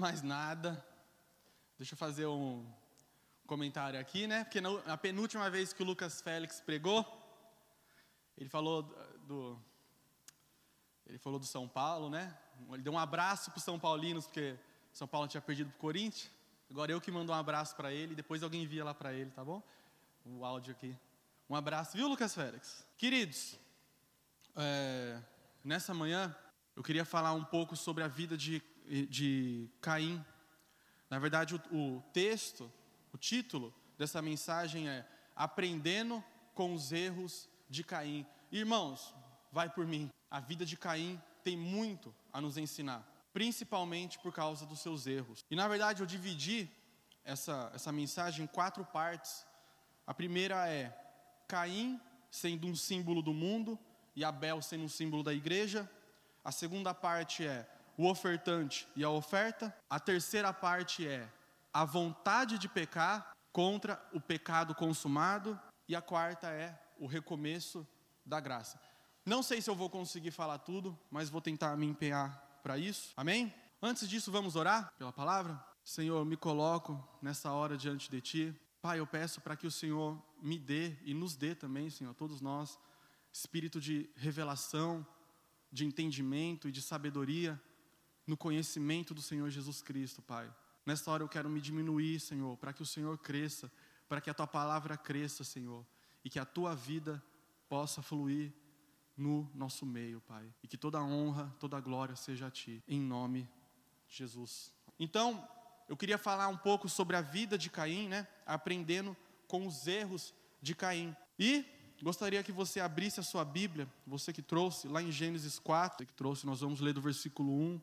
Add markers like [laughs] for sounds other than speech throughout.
mais nada, deixa eu fazer um comentário aqui, né? Porque na penúltima vez que o Lucas Félix pregou, ele falou do ele falou do São Paulo, né? Ele deu um abraço para os São Paulinos porque São Paulo tinha perdido para o Corinthians. Agora eu que mando um abraço para ele, depois alguém envia lá para ele, tá bom? O áudio aqui. Um abraço, viu, Lucas Félix? Queridos, é, nessa manhã eu queria falar um pouco sobre a vida de, de Caim. Na verdade, o, o texto, o título dessa mensagem é Aprendendo com os erros de Caim. Irmãos, vai por mim. A vida de Caim tem muito a nos ensinar principalmente por causa dos seus erros. E na verdade eu dividi essa, essa mensagem em quatro partes. A primeira é Caim sendo um símbolo do mundo e Abel sendo um símbolo da igreja. A segunda parte é o ofertante e a oferta. A terceira parte é a vontade de pecar contra o pecado consumado. E a quarta é o recomeço da graça. Não sei se eu vou conseguir falar tudo, mas vou tentar me empenhar para isso. Amém? Antes disso, vamos orar pela palavra? Senhor, me coloco nessa hora diante de Ti. Pai, eu peço para que o Senhor me dê e nos dê também, Senhor, todos nós, espírito de revelação, de entendimento e de sabedoria no conhecimento do Senhor Jesus Cristo, Pai. Nessa hora eu quero me diminuir, Senhor, para que o Senhor cresça, para que a Tua palavra cresça, Senhor, e que a Tua vida possa fluir no nosso meio, Pai. E que toda honra, toda glória seja a Ti, em nome de Jesus. Então, eu queria falar um pouco sobre a vida de Caim, né? Aprendendo com os erros de Caim. E gostaria que você abrisse a sua Bíblia, você que trouxe, lá em Gênesis 4, que trouxe, nós vamos ler do versículo 1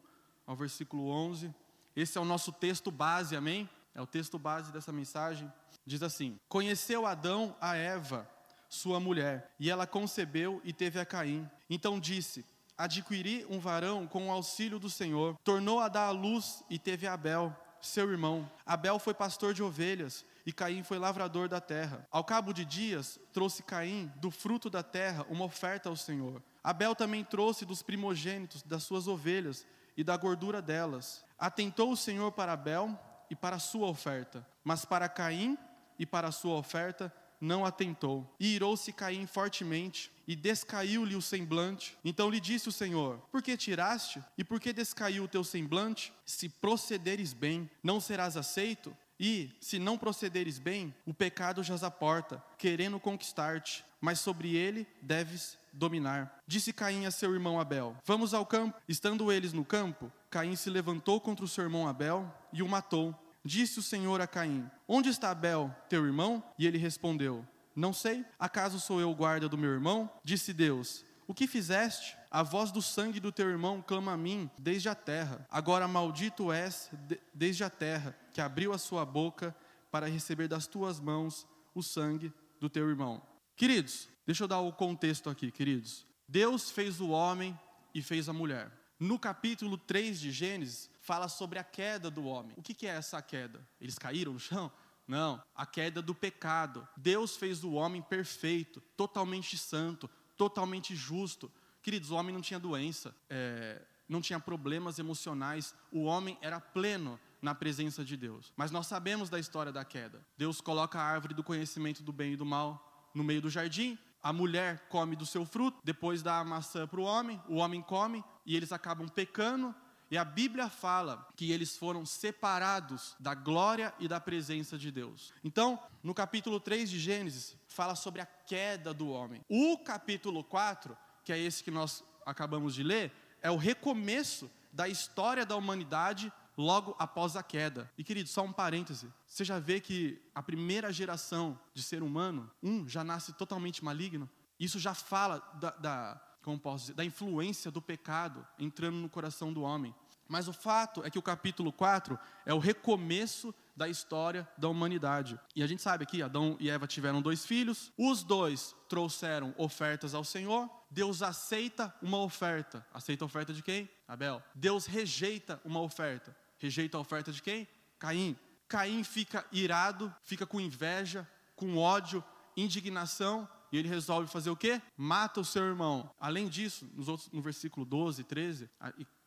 ao versículo 11. Esse é o nosso texto base, amém? É o texto base dessa mensagem. Diz assim: Conheceu Adão a Eva sua mulher, e ela concebeu e teve a Caim. Então disse: Adquiri um varão com o auxílio do Senhor. Tornou a dar à luz e teve Abel, seu irmão. Abel foi pastor de ovelhas e Caim foi lavrador da terra. Ao cabo de dias, trouxe Caim do fruto da terra uma oferta ao Senhor. Abel também trouxe dos primogênitos das suas ovelhas e da gordura delas. Atentou o Senhor para Abel e para a sua oferta, mas para Caim e para a sua oferta não atentou. E irou-se Caim fortemente, e descaiu-lhe o semblante. Então lhe disse o Senhor: Por que tiraste? E por que descaiu o teu semblante? Se procederes bem, não serás aceito? E, se não procederes bem, o pecado jaz à porta, querendo conquistar-te, mas sobre ele deves dominar. Disse Caim a seu irmão Abel: Vamos ao campo. Estando eles no campo, Caim se levantou contra o seu irmão Abel e o matou. Disse o Senhor a Caim: Onde está Abel, teu irmão? E ele respondeu: Não sei. Acaso sou eu guarda do meu irmão? Disse Deus: O que fizeste? A voz do sangue do teu irmão clama a mim desde a terra. Agora maldito és de, desde a terra, que abriu a sua boca para receber das tuas mãos o sangue do teu irmão. Queridos, deixa eu dar o contexto aqui, queridos. Deus fez o homem e fez a mulher. No capítulo 3 de Gênesis, fala sobre a queda do homem. O que é essa queda? Eles caíram no chão? Não, a queda do pecado. Deus fez o homem perfeito, totalmente santo, totalmente justo. Queridos, o homem não tinha doença, é, não tinha problemas emocionais, o homem era pleno na presença de Deus. Mas nós sabemos da história da queda. Deus coloca a árvore do conhecimento do bem e do mal no meio do jardim, a mulher come do seu fruto, depois dá a maçã para o homem, o homem come e eles acabam pecando e a Bíblia fala que eles foram separados da glória e da presença de Deus. Então, no capítulo 3 de Gênesis, fala sobre a queda do homem. O capítulo 4, que é esse que nós acabamos de ler, é o recomeço da história da humanidade logo após a queda. E querido, só um parêntese. Você já vê que a primeira geração de ser humano, um, já nasce totalmente maligno? Isso já fala da, da como posso dizer, da influência do pecado entrando no coração do homem. Mas o fato é que o capítulo 4 é o recomeço da história da humanidade. E a gente sabe que Adão e Eva tiveram dois filhos, os dois trouxeram ofertas ao Senhor. Deus aceita uma oferta. Aceita a oferta de quem? Abel. Deus rejeita uma oferta. Rejeita a oferta de quem? Caim. Caim fica irado, fica com inveja, com ódio, indignação e ele resolve fazer o quê? Mata o seu irmão. Além disso, nos outros, no versículo 12, 13,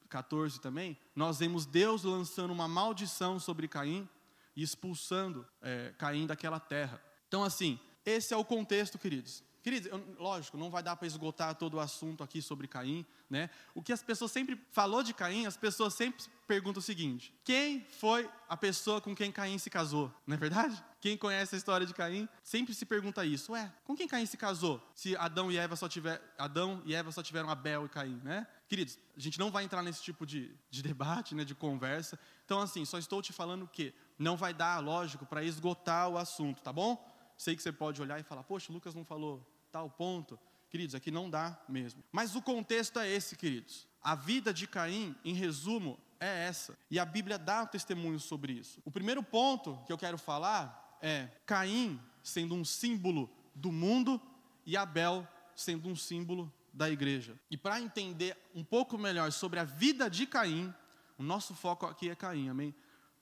14 também, nós vemos Deus lançando uma maldição sobre Caim e expulsando é, Caim daquela terra. Então, assim, esse é o contexto, queridos. Queridos, eu, lógico, não vai dar para esgotar todo o assunto aqui sobre Caim, né? O que as pessoas sempre falou de Caim, as pessoas sempre perguntam o seguinte: quem foi a pessoa com quem Caim se casou? Não é verdade? Quem conhece a história de Caim sempre se pergunta isso. Ué, com quem Caim se casou? Se Adão e Eva só tiver, Adão e Eva só tiveram Abel e Caim, né? Queridos, a gente não vai entrar nesse tipo de, de debate, né, de conversa. Então, assim, só estou te falando que não vai dar, lógico, para esgotar o assunto, tá bom? Sei que você pode olhar e falar, poxa, Lucas não falou tal ponto. Queridos, aqui não dá mesmo. Mas o contexto é esse, queridos. A vida de Caim, em resumo, é essa. E a Bíblia dá testemunho sobre isso. O primeiro ponto que eu quero falar é Caim sendo um símbolo do mundo e Abel sendo um símbolo da igreja. E para entender um pouco melhor sobre a vida de Caim, o nosso foco aqui é Caim, amém?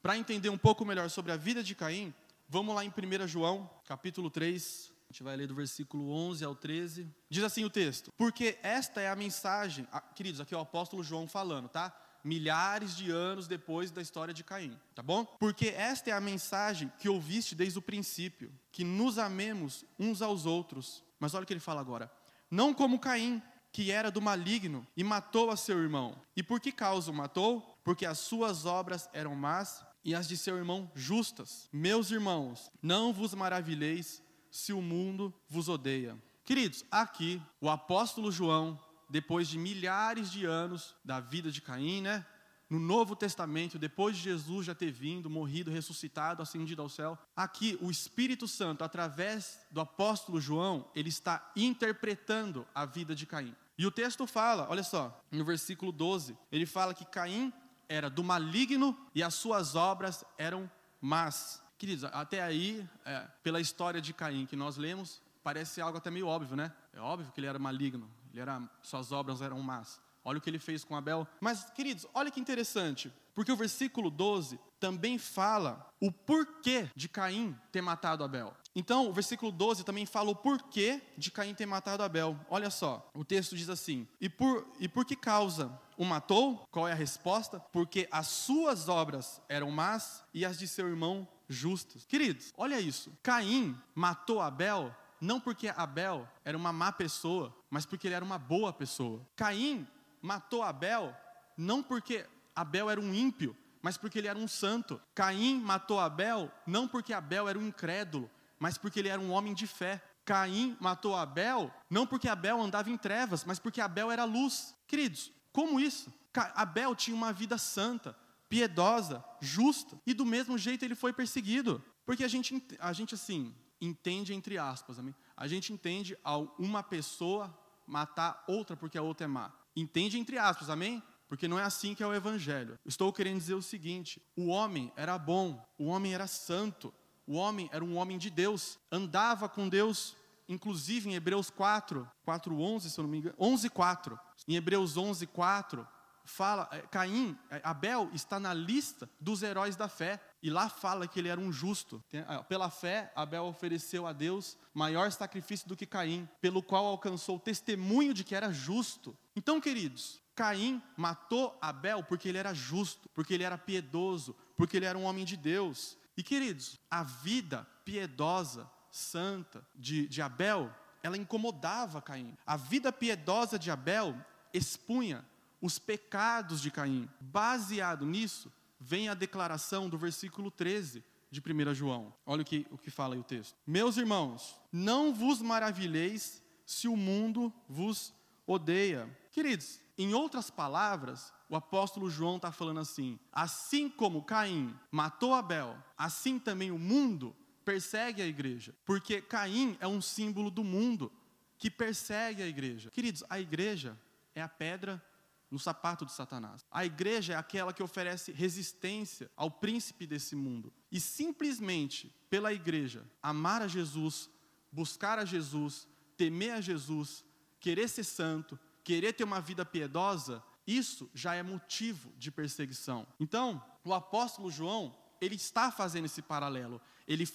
Para entender um pouco melhor sobre a vida de Caim, Vamos lá em 1 João, capítulo 3. A gente vai ler do versículo 11 ao 13. Diz assim o texto: Porque esta é a mensagem, ah, queridos, aqui é o apóstolo João falando, tá? Milhares de anos depois da história de Caim, tá bom? Porque esta é a mensagem que ouviste desde o princípio, que nos amemos uns aos outros. Mas olha o que ele fala agora: Não como Caim, que era do maligno e matou a seu irmão. E por que causa o matou? Porque as suas obras eram más e as de seu irmão justas. Meus irmãos, não vos maravilheis se o mundo vos odeia. Queridos, aqui o apóstolo João, depois de milhares de anos da vida de Caim, né? No Novo Testamento, depois de Jesus já ter vindo, morrido, ressuscitado, ascendido ao céu, aqui o Espírito Santo, através do apóstolo João, ele está interpretando a vida de Caim. E o texto fala, olha só, no versículo 12, ele fala que Caim era do maligno e as suas obras eram más. Queridos, até aí, é, pela história de Caim que nós lemos, parece algo até meio óbvio, né? É óbvio que ele era maligno, ele era, suas obras eram más. Olha o que ele fez com Abel. Mas, queridos, olha que interessante, porque o versículo 12 também fala o porquê de Caim ter matado Abel. Então, o versículo 12 também fala o porquê de Caim ter matado Abel. Olha só, o texto diz assim: E por, e por que causa o matou? Qual é a resposta? Porque as suas obras eram más e as de seu irmão justas. Queridos, olha isso. Caim matou Abel não porque Abel era uma má pessoa, mas porque ele era uma boa pessoa. Caim matou Abel não porque Abel era um ímpio, mas porque ele era um santo. Caim matou Abel não porque Abel era um incrédulo, mas porque ele era um homem de fé. Caim matou Abel, não porque Abel andava em trevas, mas porque Abel era luz. Queridos, como isso? Abel tinha uma vida santa, piedosa, justa, e do mesmo jeito ele foi perseguido. Porque a gente, a gente assim, entende entre aspas, amém? a gente entende ao uma pessoa matar outra porque a outra é má. Entende entre aspas, amém? Porque não é assim que é o evangelho. Estou querendo dizer o seguinte: o homem era bom, o homem era santo, o homem era um homem de Deus, andava com Deus, inclusive em Hebreus 4, 4, 11, se eu não me engano, 11, 4. Em Hebreus 11, 4, fala, é, Caim, é, Abel está na lista dos heróis da fé. E lá fala que ele era um justo. Pela fé, Abel ofereceu a Deus maior sacrifício do que Caim, pelo qual alcançou o testemunho de que era justo. Então, queridos, Caim matou Abel porque ele era justo, porque ele era piedoso, porque ele era um homem de Deus. E queridos, a vida piedosa, santa de, de Abel, ela incomodava Caim. A vida piedosa de Abel expunha os pecados de Caim. Baseado nisso, vem a declaração do versículo 13 de 1 João. Olha o que, o que fala aí o texto. Meus irmãos, não vos maravilheis se o mundo vos odeia. Queridos, em outras palavras, o apóstolo João está falando assim: assim como Caim matou Abel, assim também o mundo persegue a igreja, porque Caim é um símbolo do mundo que persegue a igreja. Queridos, a igreja é a pedra no sapato de Satanás. A igreja é aquela que oferece resistência ao príncipe desse mundo. E simplesmente pela igreja amar a Jesus, buscar a Jesus, temer a Jesus, querer ser santo, querer ter uma vida piedosa, isso já é motivo de perseguição. Então, o apóstolo João, ele está fazendo esse paralelo. Ele,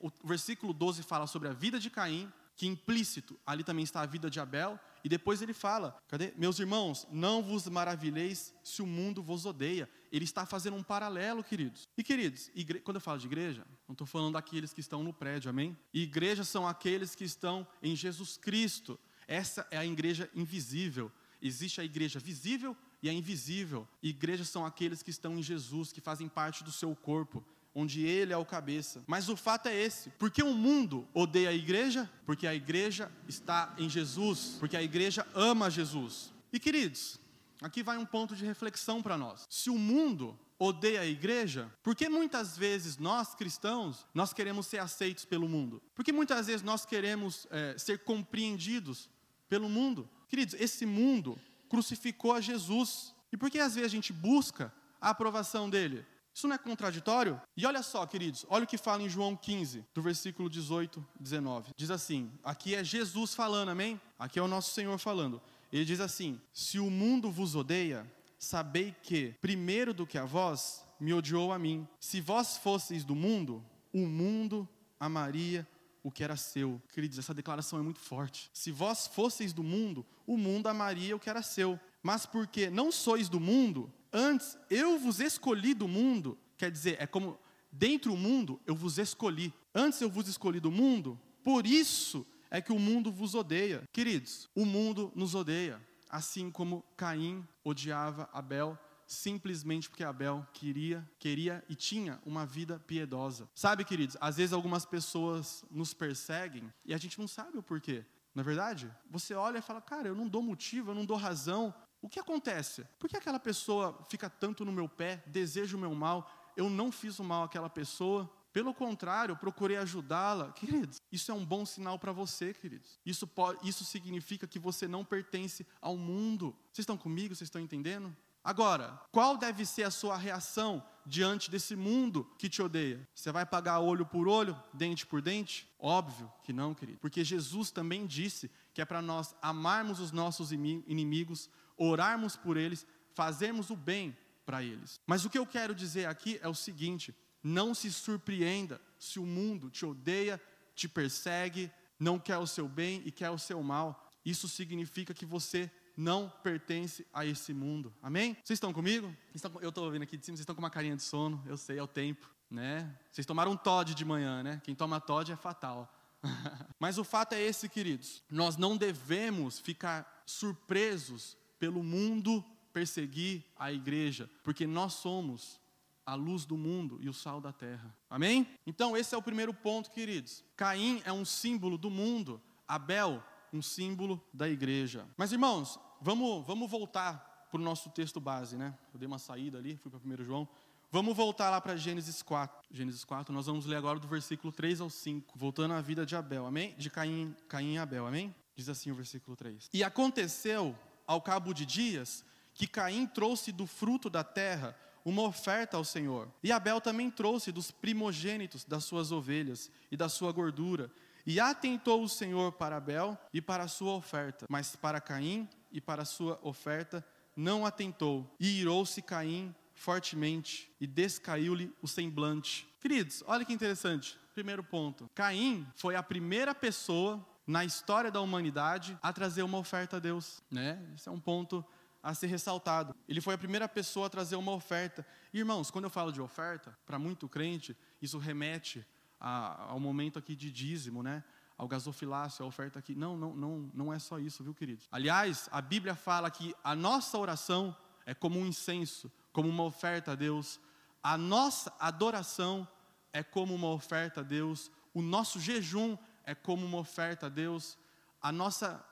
o versículo 12 fala sobre a vida de Caim, que implícito ali também está a vida de Abel, E depois ele fala: cadê? Meus irmãos, não vos maravilheis se o mundo vos odeia. Ele está fazendo um paralelo, queridos. E queridos, igre... quando eu falo de igreja, não estou falando daqueles que estão no prédio, amém? Igrejas são aqueles que estão em Jesus Cristo. Essa é a igreja invisível. Existe a igreja visível e a invisível. Igrejas são aqueles que estão em Jesus, que fazem parte do seu corpo onde ele é o cabeça. Mas o fato é esse: porque o mundo odeia a igreja? Porque a igreja está em Jesus, porque a igreja ama Jesus. E queridos, aqui vai um ponto de reflexão para nós. Se o mundo odeia a igreja, por que muitas vezes nós cristãos nós queremos ser aceitos pelo mundo? Porque muitas vezes nós queremos é, ser compreendidos pelo mundo. Queridos, esse mundo crucificou a Jesus. E por que às vezes a gente busca a aprovação dele? Isso não é contraditório? E olha só, queridos, olha o que fala em João 15, do versículo 18, 19. Diz assim: aqui é Jesus falando, amém? Aqui é o nosso Senhor falando. Ele diz assim: Se o mundo vos odeia, sabei que, primeiro do que a vós, me odiou a mim. Se vós fosseis do mundo, o mundo amaria o que era seu. Queridos, essa declaração é muito forte. Se vós fosseis do mundo, o mundo amaria o que era seu. Mas porque não sois do mundo, Antes eu vos escolhi do mundo, quer dizer, é como dentro do mundo eu vos escolhi. Antes eu vos escolhi do mundo, por isso é que o mundo vos odeia. Queridos, o mundo nos odeia, assim como Caim odiava Abel, simplesmente porque Abel queria, queria e tinha uma vida piedosa. Sabe, queridos, às vezes algumas pessoas nos perseguem e a gente não sabe o porquê. Na é verdade, você olha e fala, cara, eu não dou motivo, eu não dou razão, o que acontece? Por que aquela pessoa fica tanto no meu pé, deseja o meu mal? Eu não fiz o mal àquela pessoa. Pelo contrário, procurei ajudá-la. Queridos, isso é um bom sinal para você, queridos. Isso, pode, isso significa que você não pertence ao mundo. Vocês estão comigo? Vocês estão entendendo? Agora, qual deve ser a sua reação diante desse mundo que te odeia? Você vai pagar olho por olho, dente por dente? Óbvio que não, querido. Porque Jesus também disse que é para nós amarmos os nossos inimigos, orarmos por eles, fazermos o bem para eles. Mas o que eu quero dizer aqui é o seguinte: não se surpreenda se o mundo te odeia, te persegue, não quer o seu bem e quer o seu mal. Isso significa que você não pertence a esse mundo. Amém? Vocês estão comigo? Eu estou ouvindo aqui de cima, vocês estão com uma carinha de sono, eu sei, é o tempo, né? Vocês tomaram um Todd de manhã, né? Quem toma Todd é fatal. [laughs] Mas o fato é esse, queridos. Nós não devemos ficar surpresos pelo mundo perseguir a igreja, porque nós somos a luz do mundo e o sal da terra. Amém? Então, esse é o primeiro ponto, queridos. Caim é um símbolo do mundo, Abel, um símbolo da igreja. Mas, irmãos, vamos, vamos voltar para o nosso texto base, né? Eu dei uma saída ali, fui para 1 João. Vamos voltar lá para Gênesis 4. Gênesis 4, nós vamos ler agora do versículo 3 ao 5, voltando à vida de Abel, amém? De Caim, Caim e Abel, amém? Diz assim o versículo 3. E aconteceu ao cabo de dias, que Caim trouxe do fruto da terra uma oferta ao Senhor. E Abel também trouxe dos primogênitos das suas ovelhas e da sua gordura. E atentou o Senhor para Abel e para a sua oferta, mas para Caim e para sua oferta não atentou. E irou-se Caim fortemente e descaiu-lhe o semblante. Queridos, olha que interessante. Primeiro ponto: Caim foi a primeira pessoa na história da humanidade a trazer uma oferta a Deus, né? Isso é um ponto a ser ressaltado. Ele foi a primeira pessoa a trazer uma oferta. Irmãos, quando eu falo de oferta, para muito crente, isso remete a, ao momento aqui de dízimo, né? Ao gasofilácio, a oferta aqui. Não, não, não, não é só isso, viu, queridos? Aliás, a Bíblia fala que a nossa oração é como um incenso, como uma oferta a Deus. A nossa adoração é como uma oferta a Deus. O nosso jejum é como uma oferta a Deus. A nossa,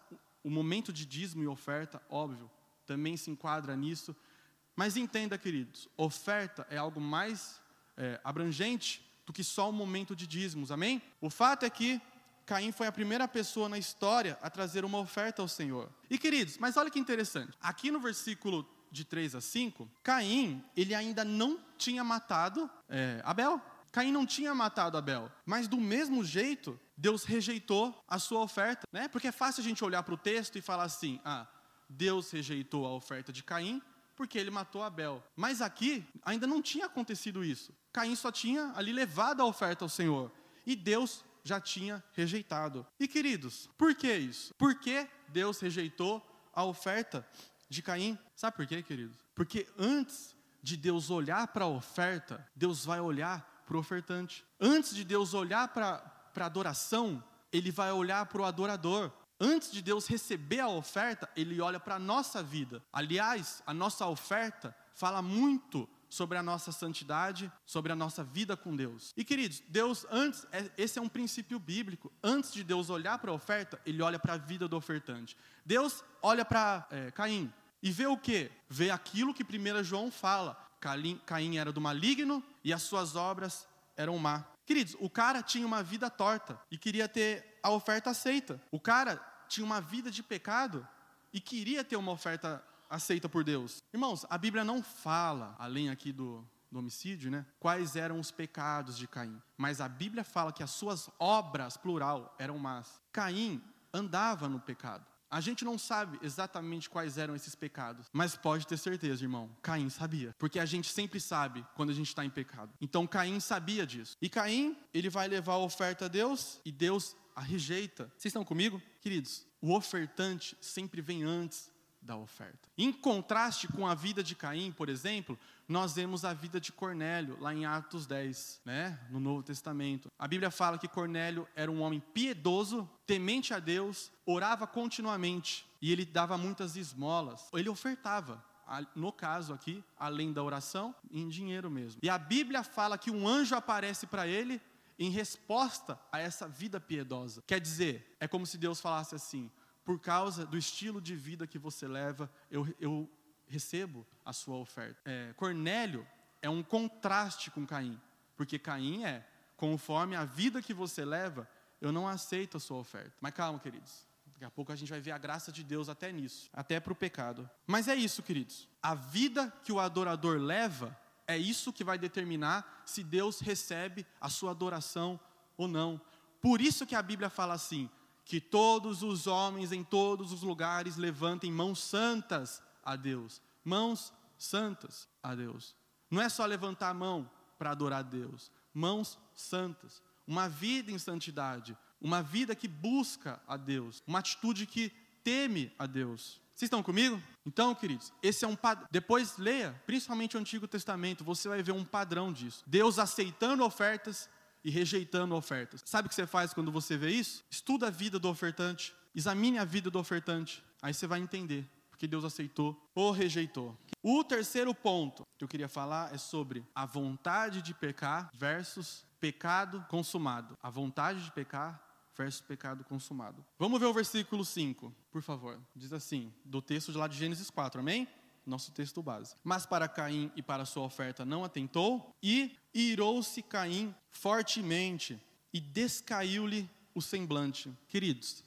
o momento de dízimo e oferta, óbvio, também se enquadra nisso. Mas entenda, queridos, oferta é algo mais é, abrangente do que só o momento de dízimos, amém? O fato é que Caim foi a primeira pessoa na história a trazer uma oferta ao Senhor. E queridos, mas olha que interessante, aqui no versículo de 3 a 5, Caim, ele ainda não tinha matado é, Abel. Caim não tinha matado Abel, mas do mesmo jeito, Deus rejeitou a sua oferta, né? Porque é fácil a gente olhar para o texto e falar assim: ah, Deus rejeitou a oferta de Caim porque ele matou Abel. Mas aqui ainda não tinha acontecido isso. Caim só tinha ali levado a oferta ao Senhor e Deus já tinha rejeitado. E queridos, por que isso? Por que Deus rejeitou a oferta de Caim? Sabe por quê, queridos? Porque antes de Deus olhar para a oferta, Deus vai olhar para o ofertante. Antes de Deus olhar para a adoração, Ele vai olhar para o adorador. Antes de Deus receber a oferta, Ele olha para a nossa vida. Aliás, a nossa oferta fala muito sobre a nossa santidade, sobre a nossa vida com Deus. E queridos, Deus antes, é, esse é um princípio bíblico. Antes de Deus olhar para a oferta, Ele olha para a vida do ofertante. Deus olha para é, Caim e vê o que? Vê aquilo que 1 João fala. Caim, Caim era do maligno e as suas obras eram má. Queridos, o cara tinha uma vida torta e queria ter a oferta aceita. O cara tinha uma vida de pecado e queria ter uma oferta aceita por Deus. Irmãos, a Bíblia não fala, além aqui do, do homicídio, né, quais eram os pecados de Caim. Mas a Bíblia fala que as suas obras, plural, eram más. Caim andava no pecado. A gente não sabe exatamente quais eram esses pecados, mas pode ter certeza, irmão, Caim sabia, porque a gente sempre sabe quando a gente está em pecado. Então Caim sabia disso. E Caim, ele vai levar a oferta a Deus e Deus a rejeita. Vocês estão comigo? Queridos, o ofertante sempre vem antes da oferta. Em contraste com a vida de Caim, por exemplo, nós vemos a vida de Cornélio, lá em Atos 10, né, no Novo Testamento. A Bíblia fala que Cornélio era um homem piedoso, temente a Deus, orava continuamente e ele dava muitas esmolas. Ele ofertava, no caso aqui, além da oração, em dinheiro mesmo. E a Bíblia fala que um anjo aparece para ele em resposta a essa vida piedosa. Quer dizer, é como se Deus falasse assim: por causa do estilo de vida que você leva, eu, eu recebo a sua oferta. É, Cornélio é um contraste com Caim, porque Caim é, conforme a vida que você leva, eu não aceito a sua oferta. Mas calma, queridos. Daqui a pouco a gente vai ver a graça de Deus até nisso, até para o pecado. Mas é isso, queridos. A vida que o adorador leva é isso que vai determinar se Deus recebe a sua adoração ou não. Por isso que a Bíblia fala assim: que todos os homens em todos os lugares levantem mãos santas a Deus. Mãos santas a Deus. Não é só levantar a mão para adorar a Deus. Mãos santas. Uma vida em santidade. Uma vida que busca a Deus. Uma atitude que teme a Deus. Vocês estão comigo? Então, queridos, esse é um padrão. Depois leia, principalmente o Antigo Testamento, você vai ver um padrão disso. Deus aceitando ofertas e rejeitando ofertas. Sabe o que você faz quando você vê isso? Estuda a vida do ofertante, examine a vida do ofertante, aí você vai entender porque Deus aceitou ou rejeitou. O terceiro ponto que eu queria falar é sobre a vontade de pecar versus pecado consumado. A vontade de pecar versus pecado consumado. Vamos ver o versículo 5, por favor. Diz assim, do texto de lá de Gênesis 4, amém? Nosso texto base. Mas para Caim e para sua oferta não atentou, e irou-se Caim fortemente, e descaiu-lhe o semblante. Queridos,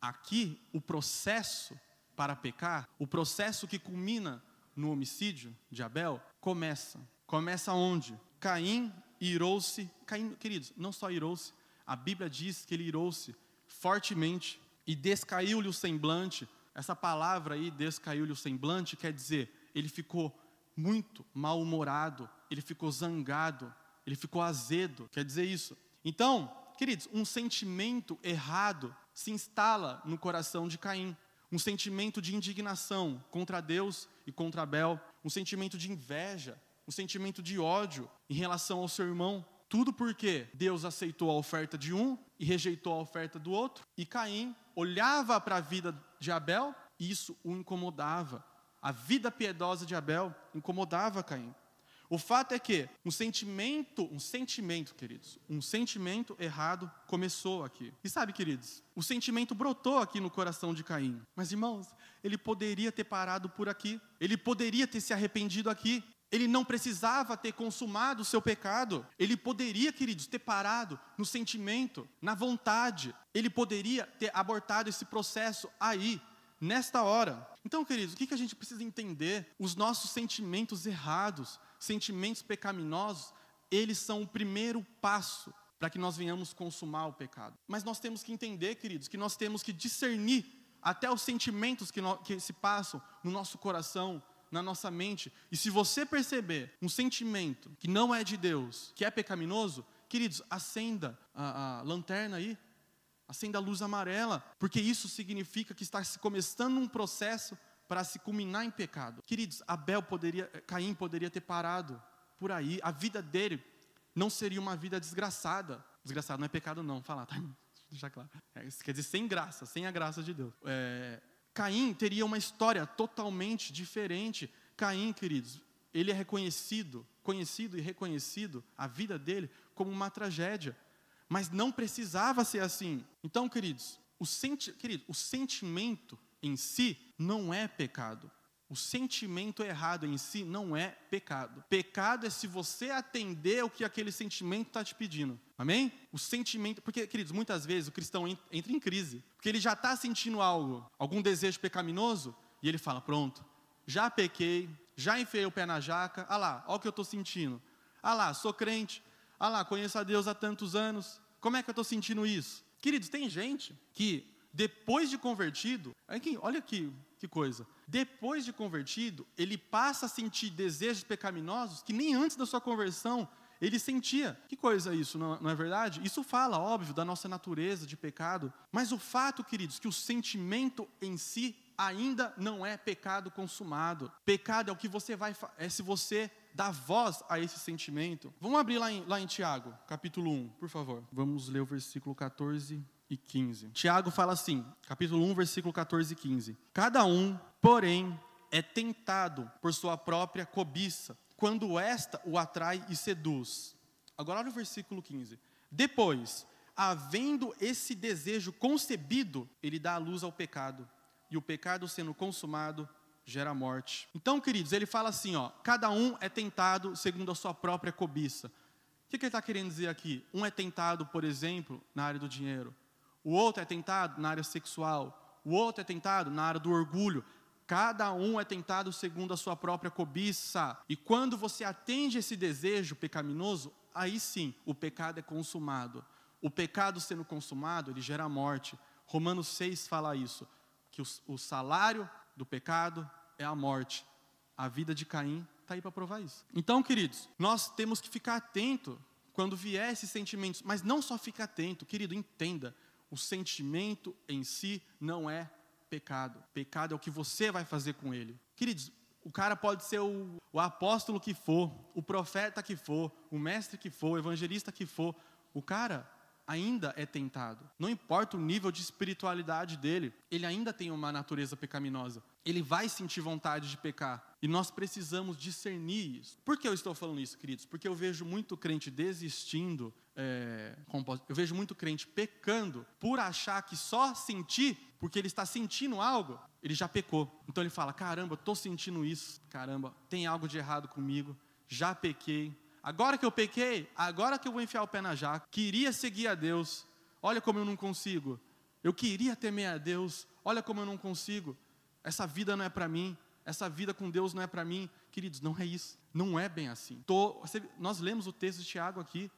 aqui o processo para pecar, o processo que culmina no homicídio de Abel, começa. Começa onde? Caim irou-se, Caim, queridos, não só irou-se, a Bíblia diz que ele irou-se fortemente e descaiu-lhe o semblante, essa palavra aí, descaiu-lhe o semblante, quer dizer, ele ficou muito mal-humorado, ele ficou zangado, ele ficou azedo, quer dizer isso. Então, queridos, um sentimento errado se instala no coração de Caim. Um sentimento de indignação contra Deus e contra Abel, um sentimento de inveja, um sentimento de ódio em relação ao seu irmão. Tudo porque Deus aceitou a oferta de um e rejeitou a oferta do outro. E Caim olhava para a vida de Abel e isso o incomodava. A vida piedosa de Abel incomodava Caim. O fato é que um sentimento, um sentimento, queridos, um sentimento errado começou aqui. E sabe, queridos, o sentimento brotou aqui no coração de Caim. Mas, irmãos, ele poderia ter parado por aqui. Ele poderia ter se arrependido aqui. Ele não precisava ter consumado o seu pecado. Ele poderia, queridos, ter parado no sentimento, na vontade. Ele poderia ter abortado esse processo aí, nesta hora. Então, queridos, o que a gente precisa entender? Os nossos sentimentos errados, sentimentos pecaminosos, eles são o primeiro passo para que nós venhamos consumar o pecado. Mas nós temos que entender, queridos, que nós temos que discernir até os sentimentos que, no, que se passam no nosso coração, na nossa mente. E se você perceber um sentimento que não é de Deus, que é pecaminoso, Queridos, acenda a, a lanterna aí, acenda a luz amarela, porque isso significa que está se começando um processo para se culminar em pecado. Queridos, Abel poderia, Caim poderia ter parado por aí, a vida dele não seria uma vida desgraçada. Desgraçado não é pecado não, falar, tá? [laughs] Deixa claro. É, quer dizer sem graça, sem a graça de Deus. É, Caim teria uma história totalmente diferente. Caim, queridos, ele é reconhecido, conhecido e reconhecido, a vida dele, como uma tragédia. Mas não precisava ser assim. Então, queridos, o, senti querido, o sentimento em si não é pecado. O sentimento errado em si não é pecado. Pecado é se você atender o que aquele sentimento está te pedindo. Amém? O sentimento. Porque, queridos, muitas vezes o cristão entra em crise. Porque ele já está sentindo algo, algum desejo pecaminoso, e ele fala: pronto, já pequei, já enfiei o pé na jaca, ah lá, olha o que eu estou sentindo. Ah lá, sou crente, ah lá, conheço a Deus há tantos anos, como é que eu estou sentindo isso? Queridos, tem gente que, depois de convertido, olha aqui que coisa, depois de convertido, ele passa a sentir desejos pecaminosos que nem antes da sua conversão ele sentia. Que coisa isso, não, é verdade? Isso fala, óbvio, da nossa natureza de pecado, mas o fato, queridos, que o sentimento em si ainda não é pecado consumado. Pecado é o que você vai é se você dá voz a esse sentimento. Vamos abrir lá em, lá em Tiago, capítulo 1, por favor. Vamos ler o versículo 14 e 15. Tiago fala assim, capítulo 1, versículo 14 e 15. Cada um, porém, é tentado por sua própria cobiça, quando esta o atrai e seduz. Agora olha o versículo 15. Depois, havendo esse desejo concebido, ele dá a luz ao pecado e o pecado sendo consumado gera morte. Então, queridos, ele fala assim, ó, cada um é tentado segundo a sua própria cobiça. O que, que ele está querendo dizer aqui? Um é tentado, por exemplo, na área do dinheiro. O outro é tentado na área sexual. O outro é tentado na área do orgulho. Cada um é tentado segundo a sua própria cobiça. E quando você atende esse desejo pecaminoso, aí sim, o pecado é consumado. O pecado sendo consumado, ele gera morte. Romanos 6 fala isso que o, o salário do pecado é a morte. A vida de Caim está aí para provar isso. Então, queridos, nós temos que ficar atento quando vier esses sentimentos, mas não só ficar atento, querido, entenda, o sentimento em si não é pecado. Pecado é o que você vai fazer com ele. Queridos, o cara pode ser o, o apóstolo que for, o profeta que for, o mestre que for, o evangelista que for. O cara ainda é tentado. Não importa o nível de espiritualidade dele, ele ainda tem uma natureza pecaminosa. Ele vai sentir vontade de pecar. E nós precisamos discernir isso. Por que eu estou falando isso, queridos? Porque eu vejo muito crente desistindo, é, eu vejo muito crente pecando por achar que só sentir, porque ele está sentindo algo, ele já pecou. Então ele fala: caramba, estou sentindo isso, caramba, tem algo de errado comigo, já pequei, Agora que eu pequei, agora que eu vou enfiar o pé na jaca, queria seguir a Deus, olha como eu não consigo. Eu queria temer a Deus, olha como eu não consigo. Essa vida não é para mim, essa vida com Deus não é para mim. Queridos, não é isso, não é bem assim. Tô, nós lemos o texto de Tiago aqui,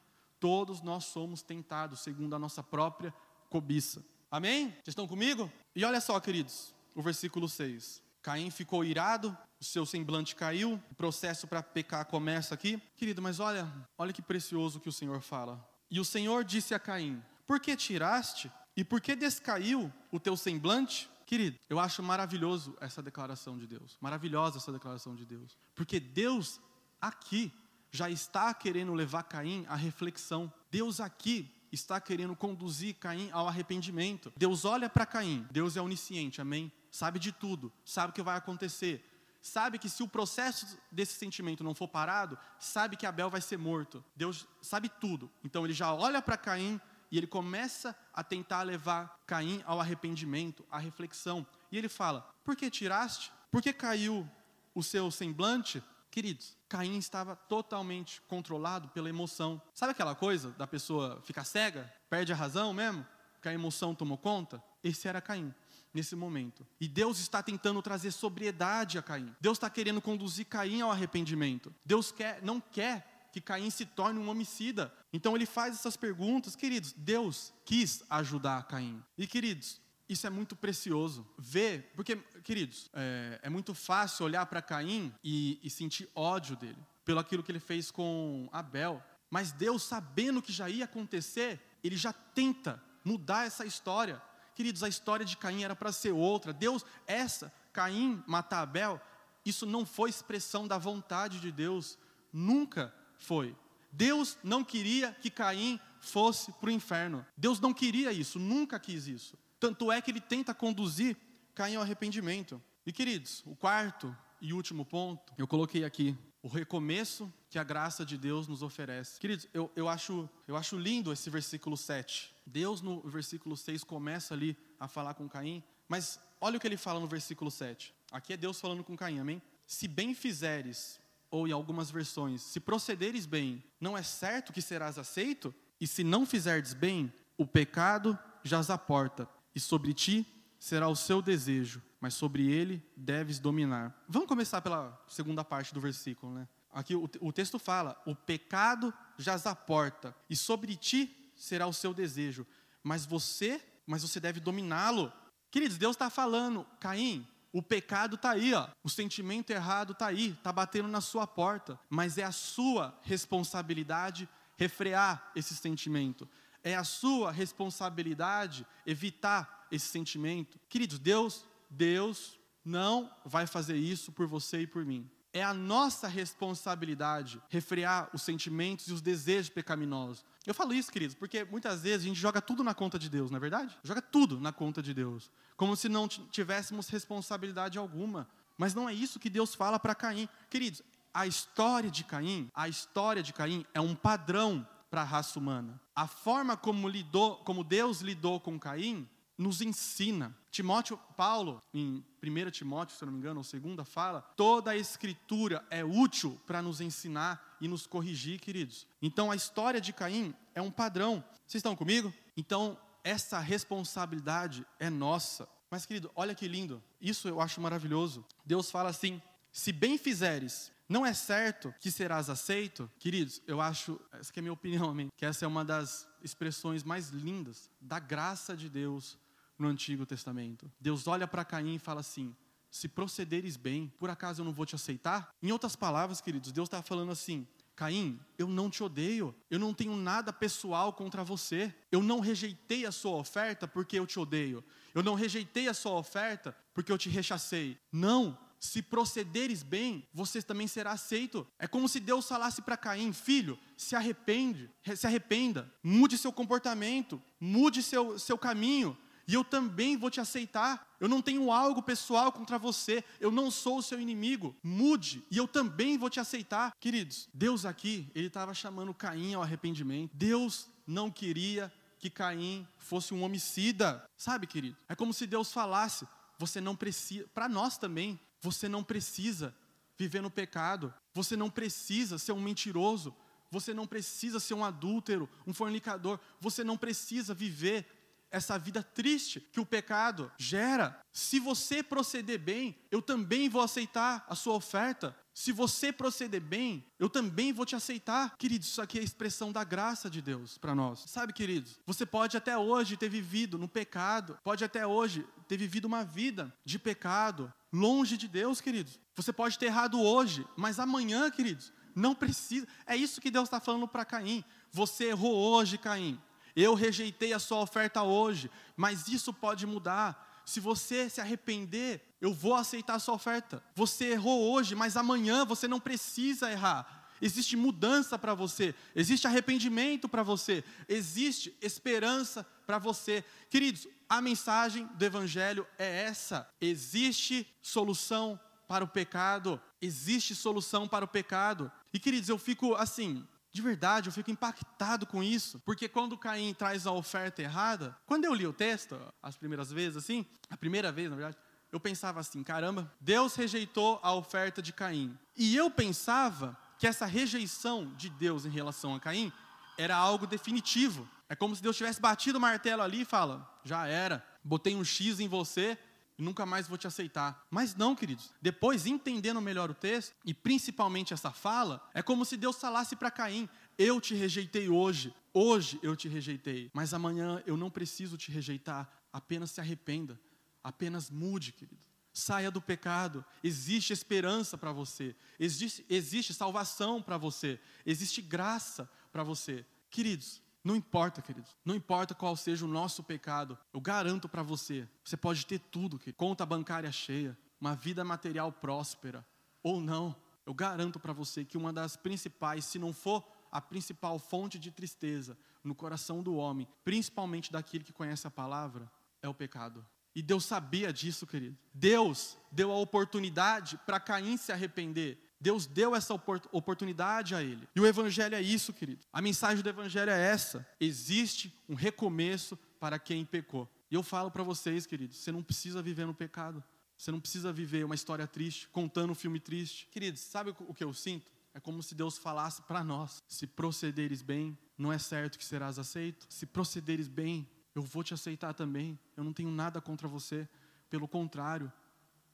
todos nós somos tentados segundo a nossa própria cobiça. Amém? Vocês estão comigo? E olha só, queridos, o versículo 6. Caim ficou irado, o seu semblante caiu, o processo para pecar começa aqui. Querido, mas olha, olha que precioso que o Senhor fala. E o Senhor disse a Caim: Por que tiraste e por que descaiu o teu semblante? Querido, eu acho maravilhoso essa declaração de Deus. Maravilhosa essa declaração de Deus. Porque Deus aqui já está querendo levar Caim à reflexão. Deus aqui está querendo conduzir Caim ao arrependimento. Deus olha para Caim, Deus é onisciente, amém? sabe de tudo, sabe o que vai acontecer, sabe que se o processo desse sentimento não for parado, sabe que Abel vai ser morto. Deus sabe tudo. Então ele já olha para Caim e ele começa a tentar levar Caim ao arrependimento, à reflexão. E ele fala: Por que tiraste? Por que caiu o seu semblante? Queridos, Caim estava totalmente controlado pela emoção. Sabe aquela coisa da pessoa ficar cega, perde a razão mesmo, que a emoção tomou conta? Esse era Caim nesse momento. E Deus está tentando trazer sobriedade a Caim. Deus está querendo conduzir Caim ao arrependimento. Deus quer, não quer que Caim se torne um homicida. Então ele faz essas perguntas, queridos. Deus quis ajudar Caim. E queridos, isso é muito precioso. Ver, porque, queridos, é, é muito fácil olhar para Caim e, e sentir ódio dele, pelo aquilo que ele fez com Abel. Mas Deus, sabendo que já ia acontecer, ele já tenta mudar essa história. Queridos, a história de Caim era para ser outra. Deus, essa, Caim matar Abel, isso não foi expressão da vontade de Deus, nunca foi. Deus não queria que Caim fosse para o inferno. Deus não queria isso, nunca quis isso. Tanto é que ele tenta conduzir Caim ao arrependimento. E queridos, o quarto e último ponto, eu coloquei aqui o recomeço que a graça de Deus nos oferece. Queridos, eu, eu, acho, eu acho lindo esse versículo 7. Deus, no versículo 6, começa ali a falar com Caim, mas olha o que ele fala no versículo 7. Aqui é Deus falando com Caim, amém? Se bem fizeres, ou em algumas versões, se procederes bem, não é certo que serás aceito? E se não fizerdes bem, o pecado jaz à porta, e sobre ti será o seu desejo, mas sobre ele deves dominar. Vamos começar pela segunda parte do versículo, né? Aqui o, o texto fala: o pecado jaz à porta, e sobre ti será o seu desejo, mas você, mas você deve dominá-lo. Queridos, Deus está falando, Caim, o pecado está aí, ó. o sentimento errado está aí, está batendo na sua porta, mas é a sua responsabilidade refrear esse sentimento. É a sua responsabilidade evitar esse sentimento. Queridos, Deus Deus não vai fazer isso por você e por mim. É a nossa responsabilidade refrear os sentimentos e os desejos pecaminosos. Eu falo isso, queridos, porque muitas vezes a gente joga tudo na conta de Deus, não é verdade? Joga tudo na conta de Deus, como se não tivéssemos responsabilidade alguma. Mas não é isso que Deus fala para Caim. Queridos, a história de Caim, a história de Caim é um padrão para a raça humana. A forma como lidou, como Deus lidou com Caim, nos ensina. Timóteo, Paulo, em 1 Timóteo, se não me engano, ou segunda, fala: toda a escritura é útil para nos ensinar e nos corrigir, queridos. Então a história de Caim é um padrão. Vocês estão comigo? Então, essa responsabilidade é nossa. Mas, querido, olha que lindo. Isso eu acho maravilhoso. Deus fala assim: se bem fizeres, não é certo que serás aceito? Queridos, eu acho, essa é a minha opinião, amém, que essa é uma das expressões mais lindas da graça de Deus no Antigo Testamento. Deus olha para Caim e fala assim: se procederes bem, por acaso eu não vou te aceitar? Em outras palavras, queridos, Deus está falando assim: Caim, eu não te odeio, eu não tenho nada pessoal contra você, eu não rejeitei a sua oferta porque eu te odeio, eu não rejeitei a sua oferta porque eu te rechacei. Não, se procederes bem, você também será aceito. É como se Deus falasse para Caim: filho, se arrepende, se arrependa, mude seu comportamento, mude seu, seu caminho, e eu também vou te aceitar. Eu não tenho algo pessoal contra você, eu não sou o seu inimigo. Mude e eu também vou te aceitar. Queridos, Deus aqui, ele estava chamando Caim ao arrependimento. Deus não queria que Caim fosse um homicida. Sabe, querido? É como se Deus falasse: você não precisa, para nós também, você não precisa viver no pecado, você não precisa ser um mentiroso, você não precisa ser um adúltero, um fornicador, você não precisa viver essa vida triste que o pecado gera. Se você proceder bem, eu também vou aceitar a sua oferta. Se você proceder bem, eu também vou te aceitar. Queridos, isso aqui é a expressão da graça de Deus para nós. Sabe, queridos, você pode até hoje ter vivido no pecado, pode até hoje ter vivido uma vida de pecado, longe de Deus, queridos. Você pode ter errado hoje, mas amanhã, queridos, não precisa. É isso que Deus está falando para Caim. Você errou hoje, Caim. Eu rejeitei a sua oferta hoje, mas isso pode mudar. Se você se arrepender, eu vou aceitar a sua oferta. Você errou hoje, mas amanhã você não precisa errar. Existe mudança para você, existe arrependimento para você, existe esperança para você. Queridos, a mensagem do Evangelho é essa: existe solução para o pecado, existe solução para o pecado. E queridos, eu fico assim, de verdade, eu fico impactado com isso, porque quando Caim traz a oferta errada, quando eu li o texto, as primeiras vezes assim, a primeira vez, na verdade, eu pensava assim: caramba, Deus rejeitou a oferta de Caim. E eu pensava que essa rejeição de Deus em relação a Caim era algo definitivo. É como se Deus tivesse batido o martelo ali e fala: já era, botei um X em você, nunca mais vou te aceitar. Mas não, queridos. Depois, entendendo melhor o texto, e principalmente essa fala, é como se Deus falasse para Caim: Eu te rejeitei hoje, hoje eu te rejeitei, mas amanhã eu não preciso te rejeitar, apenas se arrependa, apenas mude, querido. Saia do pecado, existe esperança para você, existe, existe salvação para você, existe graça para você. Queridos, não importa, queridos. Não importa qual seja o nosso pecado. Eu garanto para você, você pode ter tudo, querido. conta bancária cheia, uma vida material próspera ou não. Eu garanto para você que uma das principais, se não for a principal fonte de tristeza no coração do homem, principalmente daquele que conhece a palavra, é o pecado. E Deus sabia disso, querido. Deus deu a oportunidade para Caim se arrepender. Deus deu essa oportunidade a ele. E o Evangelho é isso, querido. A mensagem do Evangelho é essa: existe um recomeço para quem pecou. E eu falo para vocês, queridos, você não precisa viver no pecado. Você não precisa viver uma história triste, contando um filme triste. Queridos, sabe o que eu sinto? É como se Deus falasse para nós: se procederes bem, não é certo que serás aceito. Se procederes bem, eu vou te aceitar também. Eu não tenho nada contra você. Pelo contrário,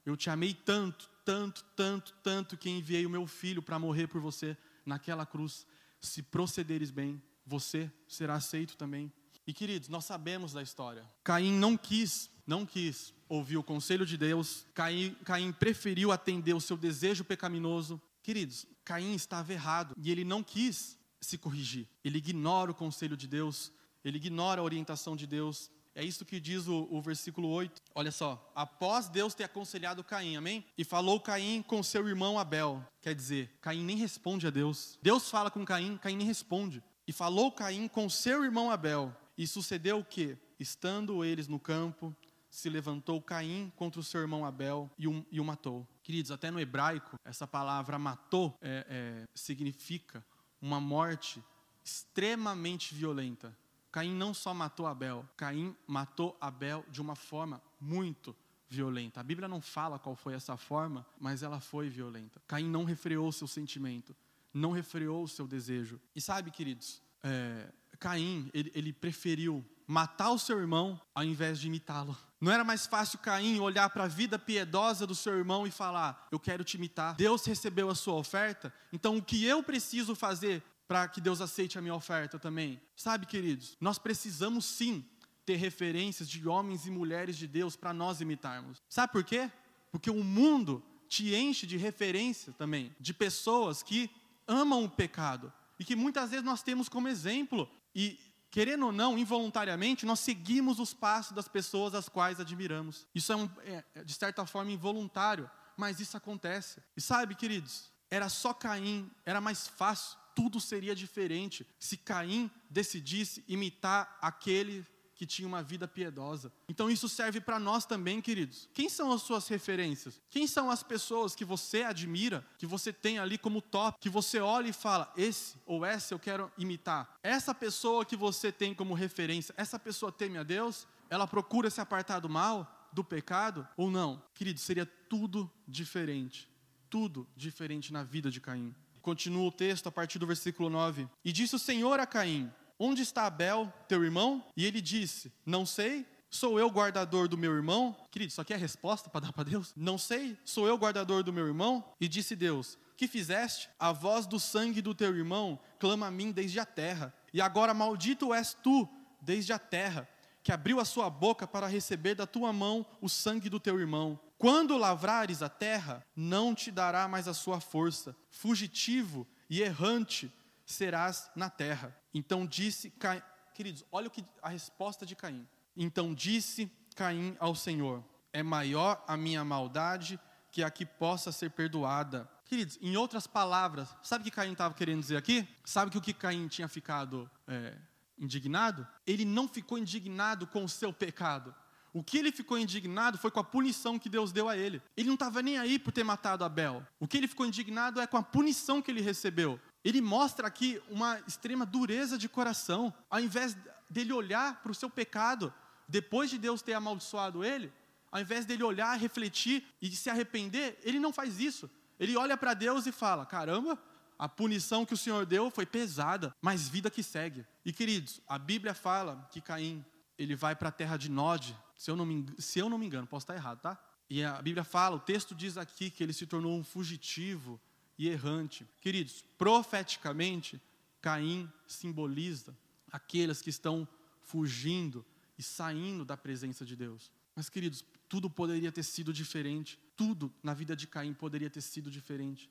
eu te amei tanto, tanto, tanto, tanto que enviei o meu filho para morrer por você naquela cruz. Se procederes bem, você será aceito também. E queridos, nós sabemos da história. Caim não quis, não quis ouvir o conselho de Deus. Caim, Caim preferiu atender o seu desejo pecaminoso. Queridos, Caim estava errado e ele não quis se corrigir. Ele ignora o conselho de Deus ele ignora a orientação de Deus. É isso que diz o, o, versículo 8. Olha só. Após Deus ter aconselhado Caim, amém? E falou Caim com seu irmão Abel. Quer dizer, Caim nem responde a Deus. Deus fala com Caim, Caim nem responde. E falou Caim com seu irmão Abel. E sucedeu o que? Estando eles no campo, se levantou Caim contra o seu irmão Abel e o, e o matou. Queridos, até no hebraico, essa palavra matou é, é, significa uma morte extremamente violenta. Caim não só matou Abel, Caim matou Abel de uma forma muito violenta. A Bíblia não fala qual foi essa forma, mas ela foi violenta. Caim não refreou seu sentimento, não refreou o seu desejo. E sabe, queridos, é, Caim, ele, ele preferiu matar o seu irmão ao invés de imitá-lo. Não era mais fácil Caim olhar para a vida piedosa do seu irmão e falar: Eu quero te imitar. Deus recebeu a sua oferta, então o que eu preciso fazer para que Deus aceite a minha oferta também. Sabe, queridos, nós precisamos sim ter referências de homens e mulheres de Deus para nós imitarmos. Sabe por quê? Porque o mundo te enche de referência também, de pessoas que amam o pecado e que muitas vezes nós temos como exemplo e querendo ou não, involuntariamente, nós seguimos os passos das pessoas às quais admiramos. Isso é, um, é de certa forma involuntário, mas isso acontece. E sabe, queridos, era só Caim, era mais fácil tudo seria diferente se Caim decidisse imitar aquele que tinha uma vida piedosa. Então isso serve para nós também, queridos. Quem são as suas referências? Quem são as pessoas que você admira, que você tem ali como top, que você olha e fala: esse ou essa eu quero imitar? Essa pessoa que você tem como referência, essa pessoa teme a Deus? Ela procura se apartar do mal, do pecado ou não? Queridos, seria tudo diferente. Tudo diferente na vida de Caim. Continua o texto a partir do versículo 9. E disse o Senhor a Caim: Onde está Abel, teu irmão? E ele disse: Não sei. Sou eu guardador do meu irmão? Querido, isso aqui é resposta para dar para Deus? Não sei. Sou eu guardador do meu irmão? E disse Deus: Que fizeste? A voz do sangue do teu irmão clama a mim desde a terra. E agora maldito és tu desde a terra, que abriu a sua boca para receber da tua mão o sangue do teu irmão. Quando lavrares a terra, não te dará mais a sua força. Fugitivo e errante serás na terra. Então disse Caim, queridos, olha o que a resposta de Caim. Então disse Caim ao Senhor: É maior a minha maldade que a que possa ser perdoada. Queridos, em outras palavras, sabe o que Caim estava querendo dizer aqui? Sabe que o que Caim tinha ficado é, indignado? Ele não ficou indignado com o seu pecado. O que ele ficou indignado foi com a punição que Deus deu a ele. Ele não estava nem aí por ter matado Abel. O que ele ficou indignado é com a punição que ele recebeu. Ele mostra aqui uma extrema dureza de coração. Ao invés dele olhar para o seu pecado, depois de Deus ter amaldiçoado ele, ao invés dele olhar, refletir e se arrepender, ele não faz isso. Ele olha para Deus e fala: caramba, a punição que o Senhor deu foi pesada, mas vida que segue. E queridos, a Bíblia fala que Caim ele vai para a terra de Nod, se eu, não me, se eu não me engano, posso estar errado, tá? E a Bíblia fala, o texto diz aqui que ele se tornou um fugitivo e errante. Queridos, profeticamente, Caim simboliza aqueles que estão fugindo e saindo da presença de Deus. Mas, queridos, tudo poderia ter sido diferente. Tudo na vida de Caim poderia ter sido diferente.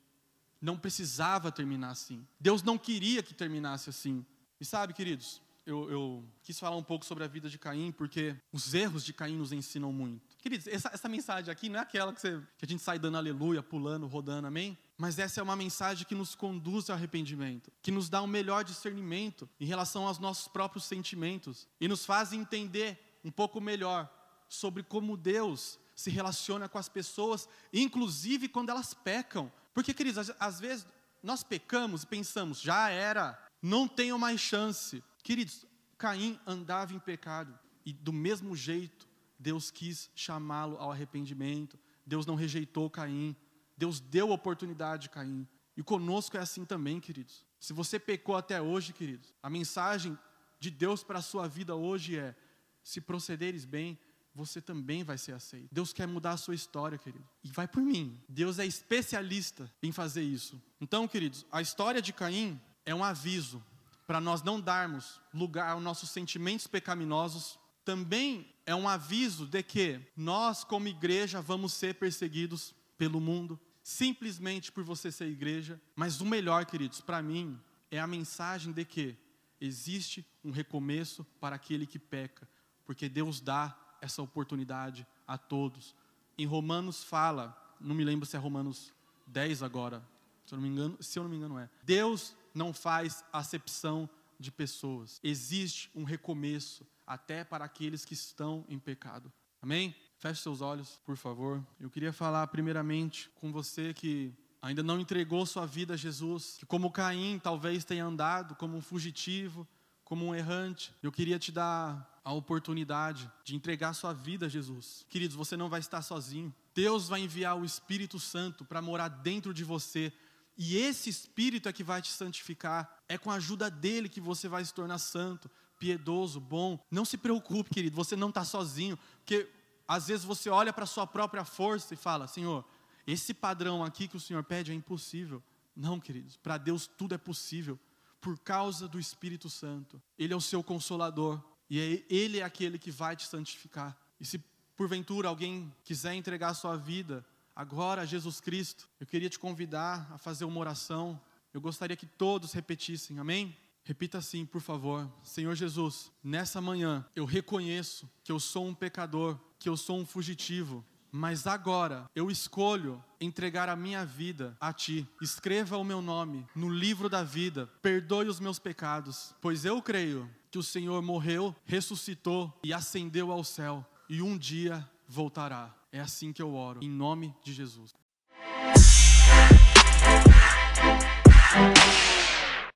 não precisava terminar assim. Deus não queria que terminasse assim. E sabe, queridos, eu, eu, quis falar um pouco sobre a vida de Caim, porque os erros de Caim nos ensinam muito. Queridos, essa, essa mensagem aqui não é aquela que, você, que a gente sai dando aleluia, pulando, rodando, amém? Mas essa é uma mensagem que nos conduz ao arrependimento, que nos dá um melhor discernimento em relação aos nossos próprios sentimentos e nos faz entender um pouco melhor sobre como Deus se relaciona com as pessoas, inclusive quando elas pecam. Porque, queridos, às, às vezes nós pecamos e pensamos, já era, não tenho mais chance. Queridos, Caim andava em pecado e do mesmo jeito Deus quis chamá-lo ao arrependimento. Deus não rejeitou Caim. Deus deu oportunidade a Caim. E conosco é assim também, queridos. Se você pecou até hoje, queridos, a mensagem de Deus para a sua vida hoje é: se procederes bem, você também vai ser aceito. Deus quer mudar a sua história, querido. E vai por mim. Deus é especialista em fazer isso. Então, queridos, a história de Caim é um aviso para nós não darmos lugar aos nossos sentimentos pecaminosos. Também é um aviso de que nós, como igreja, vamos ser perseguidos pelo mundo, simplesmente por você ser igreja. Mas o melhor, queridos, para mim, é a mensagem de que existe um recomeço para aquele que peca, porque Deus dá essa oportunidade a todos. Em Romanos fala, não me lembro se é Romanos 10 agora, se eu não me engano, se eu não me engano é. Deus não faz acepção de pessoas. Existe um recomeço até para aqueles que estão em pecado. Amém? Feche seus olhos, por favor. Eu queria falar primeiramente com você que ainda não entregou sua vida a Jesus, que como Caim talvez tenha andado como um fugitivo, como um errante. Eu queria te dar a oportunidade de entregar sua vida a Jesus. Queridos, você não vai estar sozinho. Deus vai enviar o Espírito Santo para morar dentro de você. E esse Espírito é que vai te santificar. É com a ajuda dele que você vai se tornar santo, piedoso, bom. Não se preocupe, querido, você não está sozinho. Porque às vezes você olha para a sua própria força e fala: Senhor, esse padrão aqui que o Senhor pede é impossível. Não, queridos, para Deus tudo é possível por causa do Espírito Santo. Ele é o seu consolador. E é Ele é aquele que vai te santificar. E se porventura alguém quiser entregar a sua vida agora Jesus Cristo, eu queria te convidar a fazer uma oração. Eu gostaria que todos repetissem, amém? Repita assim, por favor. Senhor Jesus, nessa manhã eu reconheço que eu sou um pecador, que eu sou um fugitivo, mas agora eu escolho entregar a minha vida a Ti. Escreva o meu nome no livro da vida, perdoe os meus pecados, pois eu creio que o Senhor morreu, ressuscitou e ascendeu ao céu e um dia voltará. É assim que eu oro, em nome de Jesus.